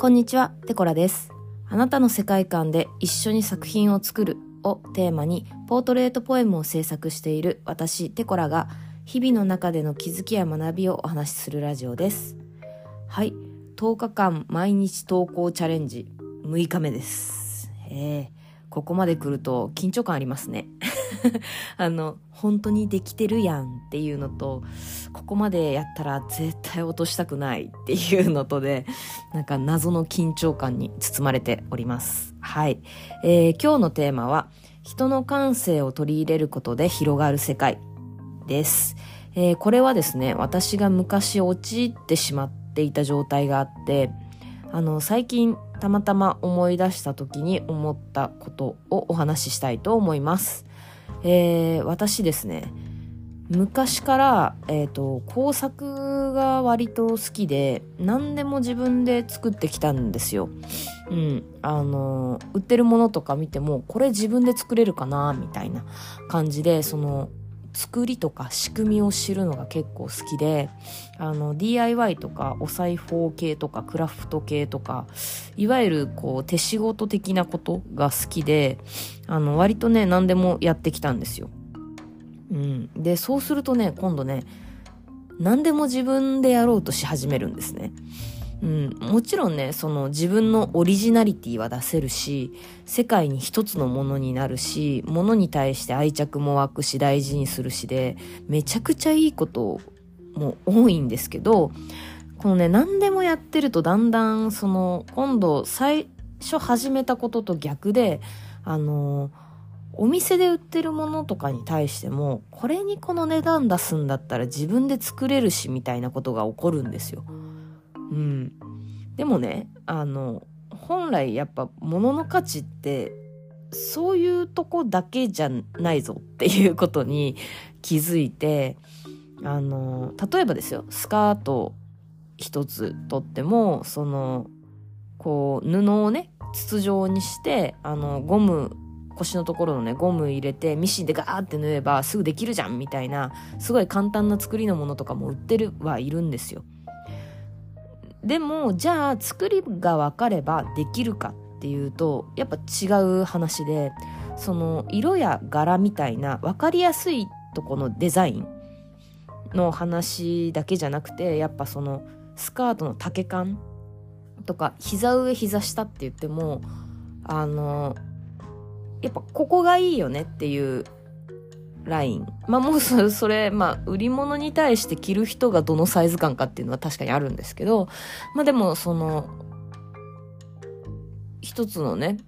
こんにちは、テコラです。あなたの世界観で一緒に作品を作るをテーマにポートレートポエムを制作している私、テコラが日々の中での気づきや学びをお話しするラジオです。はい、10日間毎日投稿チャレンジ6日目です。え、ここまで来ると緊張感ありますね。あの、本当にできてるやんっていうのと、ここまでやったら絶対落としたくないっていうのとで、なんか謎の緊張感に包まれております。はい。えー今日のテーマは、人の感性を取り入れることで広がる世界です。えーこれはですね、私が昔陥ってしまっていた状態があって、あの、最近たまたま思い出した時に思ったことをお話ししたいと思います。えー私ですね、昔から、えっ、と、工作が割と好きで、何でも自分で作ってきたんですよ。うん。あの、売ってるものとか見ても、これ自分で作れるかなみたいな感じで、その、作りとか仕組みを知るのが結構好きで、あの、DIY とかお裁縫系とかクラフト系とか、いわゆるこう手仕事的なことが好きで、あの、割とね、何でもやってきたんですよ。うん。で、そうするとね、今度ね、何でも自分でやろうとし始めるんですね。うん。もちろんね、その自分のオリジナリティは出せるし、世界に一つのものになるし、ものに対して愛着も湧くし、大事にするしで、めちゃくちゃいいことも多いんですけど、このね、何でもやってるとだんだん、その、今度最初始めたことと逆で、あの、お店で売ってるものとかに対しても、これにこの値段出すんだったら自分で作れるし、みたいなことが起こるんですよ。うん。でもね、あの、本来やっぱ物の価値って、そういうとこだけじゃないぞっていうことに気づいて、あの、例えばですよ、スカート一つとっても、その、こう、布をね、筒状にして、あの、ゴム、腰のところのね、ゴム入れて、ミシンでガーって縫えばすぐできるじゃんみたいな、すごい簡単な作りのものとかも売ってるはいるんですよ。でも、じゃあ、作りが分かればできるかっていうと、やっぱ違う話で、その、色や柄みたいな分かりやすいとこのデザインの話だけじゃなくて、やっぱその、スカートの丈感とか、膝上膝下って言っても、あの、やっぱここがいいよねっていうライン。まあもうそれ、まあ売り物に対して着る人がどのサイズ感かっていうのは確かにあるんですけど、まあでもその、一つのね、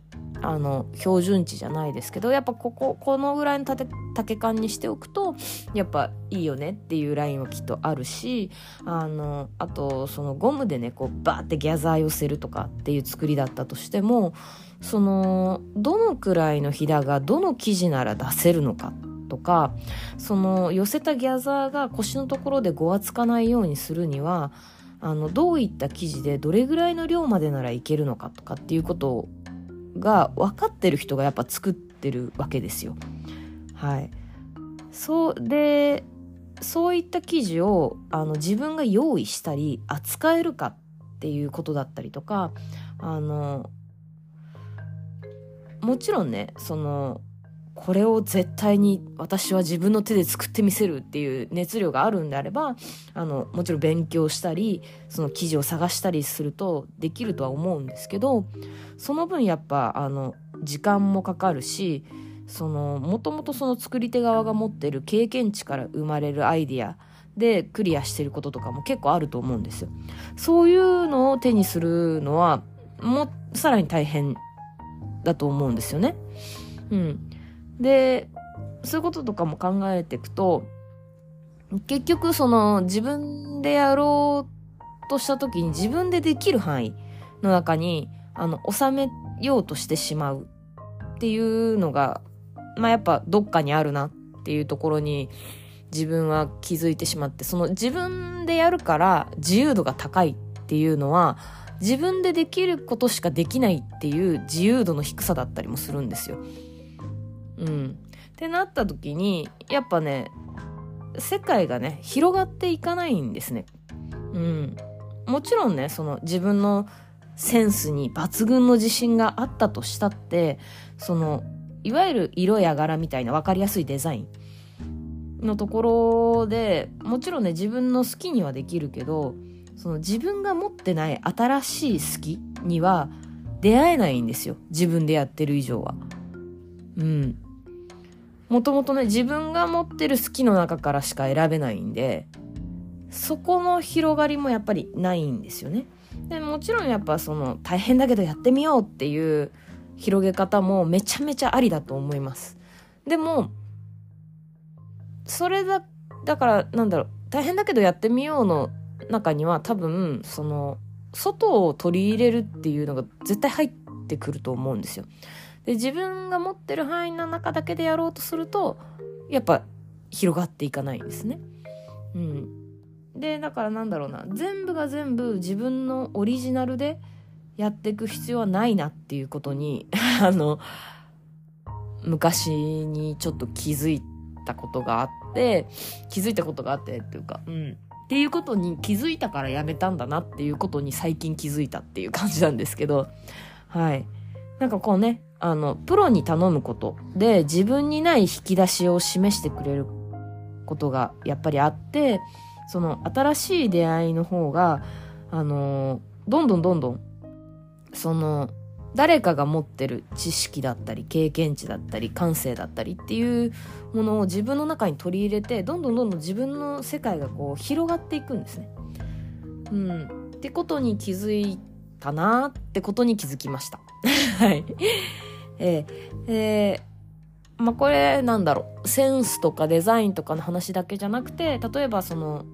あの、標準値じゃないですけど、やっぱここ、このぐらいの丈丈感にしておくと、やっぱいいよねっていうラインはきっとあるし、あの、あと、そのゴムでね、こうバーってギャザー寄せるとかっていう作りだったとしても、その、どのくらいのひだがどの生地なら出せるのかっとか、その寄せたギャザーが腰のところでごわつかないようにするには、あの、どういった生地でどれぐらいの量までならいけるのかとかっていうことが分かってる人がやっぱ作ってるわけですよ。はい。そう、で、そういった生地をあの自分が用意したり扱えるかっていうことだったりとか、あの、もちろんね、その、これを絶対に私は自分の手で作ってみせるっていう熱量があるんであれば、あの、もちろん勉強したり、その記事を探したりするとできるとは思うんですけど、その分やっぱ、あの、時間もかかるし、もともとその作り手側が持ってる経験値から生まれるアイディアでクリアしてることとかも結構あると思うんですよ。そういうのを手にするのは、も、さらに大変だと思うんですよね。うん。で、そういうこととかも考えていくと、結局その自分でやろうとした時に自分でできる範囲の中に、あの、収めようとしてしまうっていうのが、まあやっぱどっかにあるなっていうところに自分は気づいてしまって、その自分でやるから自由度が高いっていうのは、自分でできることしかできないっていう自由度の低さだったりもするんですよ。うん。ってなった時に、やっぱね、世界がね、広がっていかないんですね。うん。もちろんね、その自分のセンスに抜群の自信があったとしたって、その、いわゆる色や柄みたいな分かりやすいデザインのところで、もちろんね、自分の好きにはできるけど、その自分が持ってない新しい好きには出会えないんですよ。自分でやってる以上は。うん。もともとね、自分が持ってる好きの中からしか選べないんで、そこの広がりもやっぱりないんですよね。でもちろんやっぱその大変だけどやってみようっていう広げ方もめちゃめちゃありだと思います。でも、それだ、だからなんだろう、大変だけどやってみようの中には多分、その、外を取り入れるっていうのが絶対入ってくると思うんですよ。で、自分が持ってる範囲の中だけでやろうとすると、やっぱ広がっていかないんですね。うん。でだからなんだろうな全部が全部自分のオリジナルでやっていく必要はないなっていうことに あの昔にちょっと気づいたことがあって気づいたことがあってっていうかうんっていうことに気づいたからやめたんだなっていうことに最近気づいたっていう感じなんですけどはいなんかこうねあのプロに頼むことで自分にない引き出しを示してくれることがやっぱりあってその新しい出会いの方が、あのどんどんどんどん、その、誰かが持ってる知識だったり、経験値だったり、感性だったりっていうものを自分の中に取り入れて、どんどんどんどん自分の世界がこう広がっていくんですね。うん。ってことに気づいたなってことに気づきました。はい。えー、えー、まあ、これなんだろう。センスとかデザインとかの話だけじゃなくて、例えばその、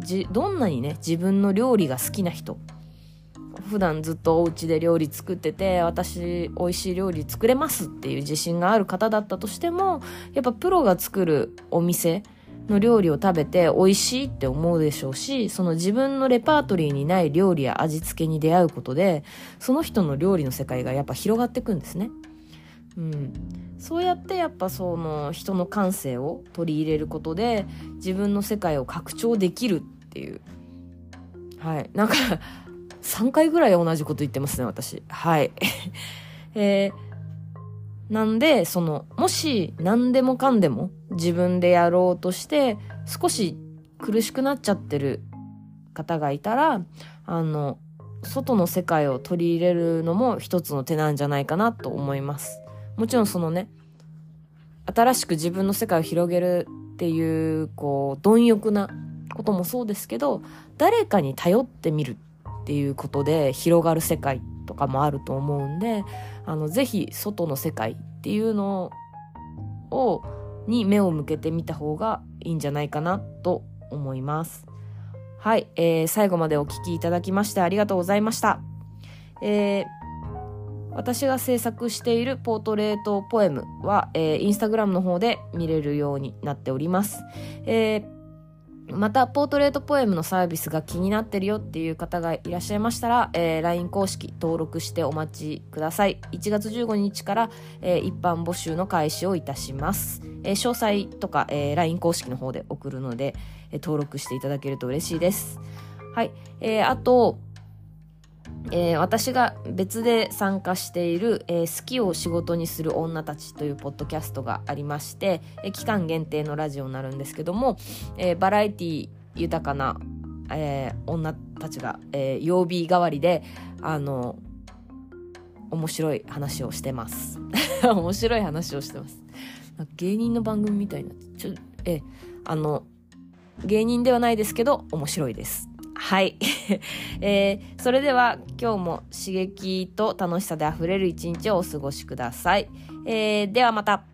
じどんなにね自分の料理が好きな人普段ずっとお家で料理作ってて私美味しい料理作れますっていう自信がある方だったとしてもやっぱプロが作るお店の料理を食べて美味しいって思うでしょうしその自分のレパートリーにない料理や味付けに出会うことでその人の料理の世界がやっぱ広がっていくんですね。うん、そうやってやっぱその人の感性を取り入れることで自分の世界を拡張できるっていう。はい。なんか 3回ぐらい同じこと言ってますね私。はい。えー、なんでそのもし何でもかんでも自分でやろうとして少し苦しくなっちゃってる方がいたらあの外の世界を取り入れるのも一つの手なんじゃないかなと思います。もちろんそのね、新しく自分の世界を広げるっていう、こう、貪欲なこともそうですけど、誰かに頼ってみるっていうことで広がる世界とかもあると思うんで、あの、ぜひ外の世界っていうのを、に目を向けてみた方がいいんじゃないかなと思います。はい、えー、最後までお聴きいただきましてありがとうございました。えー私が制作しているポートレートポエムは、えー、インスタグラムの方で見れるようになっております。えー、また、ポートレートポエムのサービスが気になってるよっていう方がいらっしゃいましたら、えー、LINE 公式登録してお待ちください。1月15日から、えー、一般募集の開始をいたします。えー、詳細とか、えー、LINE 公式の方で送るので、えー、登録していただけると嬉しいです。はい。えー、あと、えー、私が別で参加している、えー、好きを仕事にする女たちというポッドキャストがありまして、えー、期間限定のラジオになるんですけども、えー、バラエティ豊かな、えー、女たちが、えー、曜日代わりで、あの、面白い話をしてます。面白い話をしてます。芸人の番組みたいな。ちょ、え、あの、芸人ではないですけど、面白いです。はい。えー、それでは今日も刺激と楽しさであふれる一日をお過ごしください。えー、ではまた。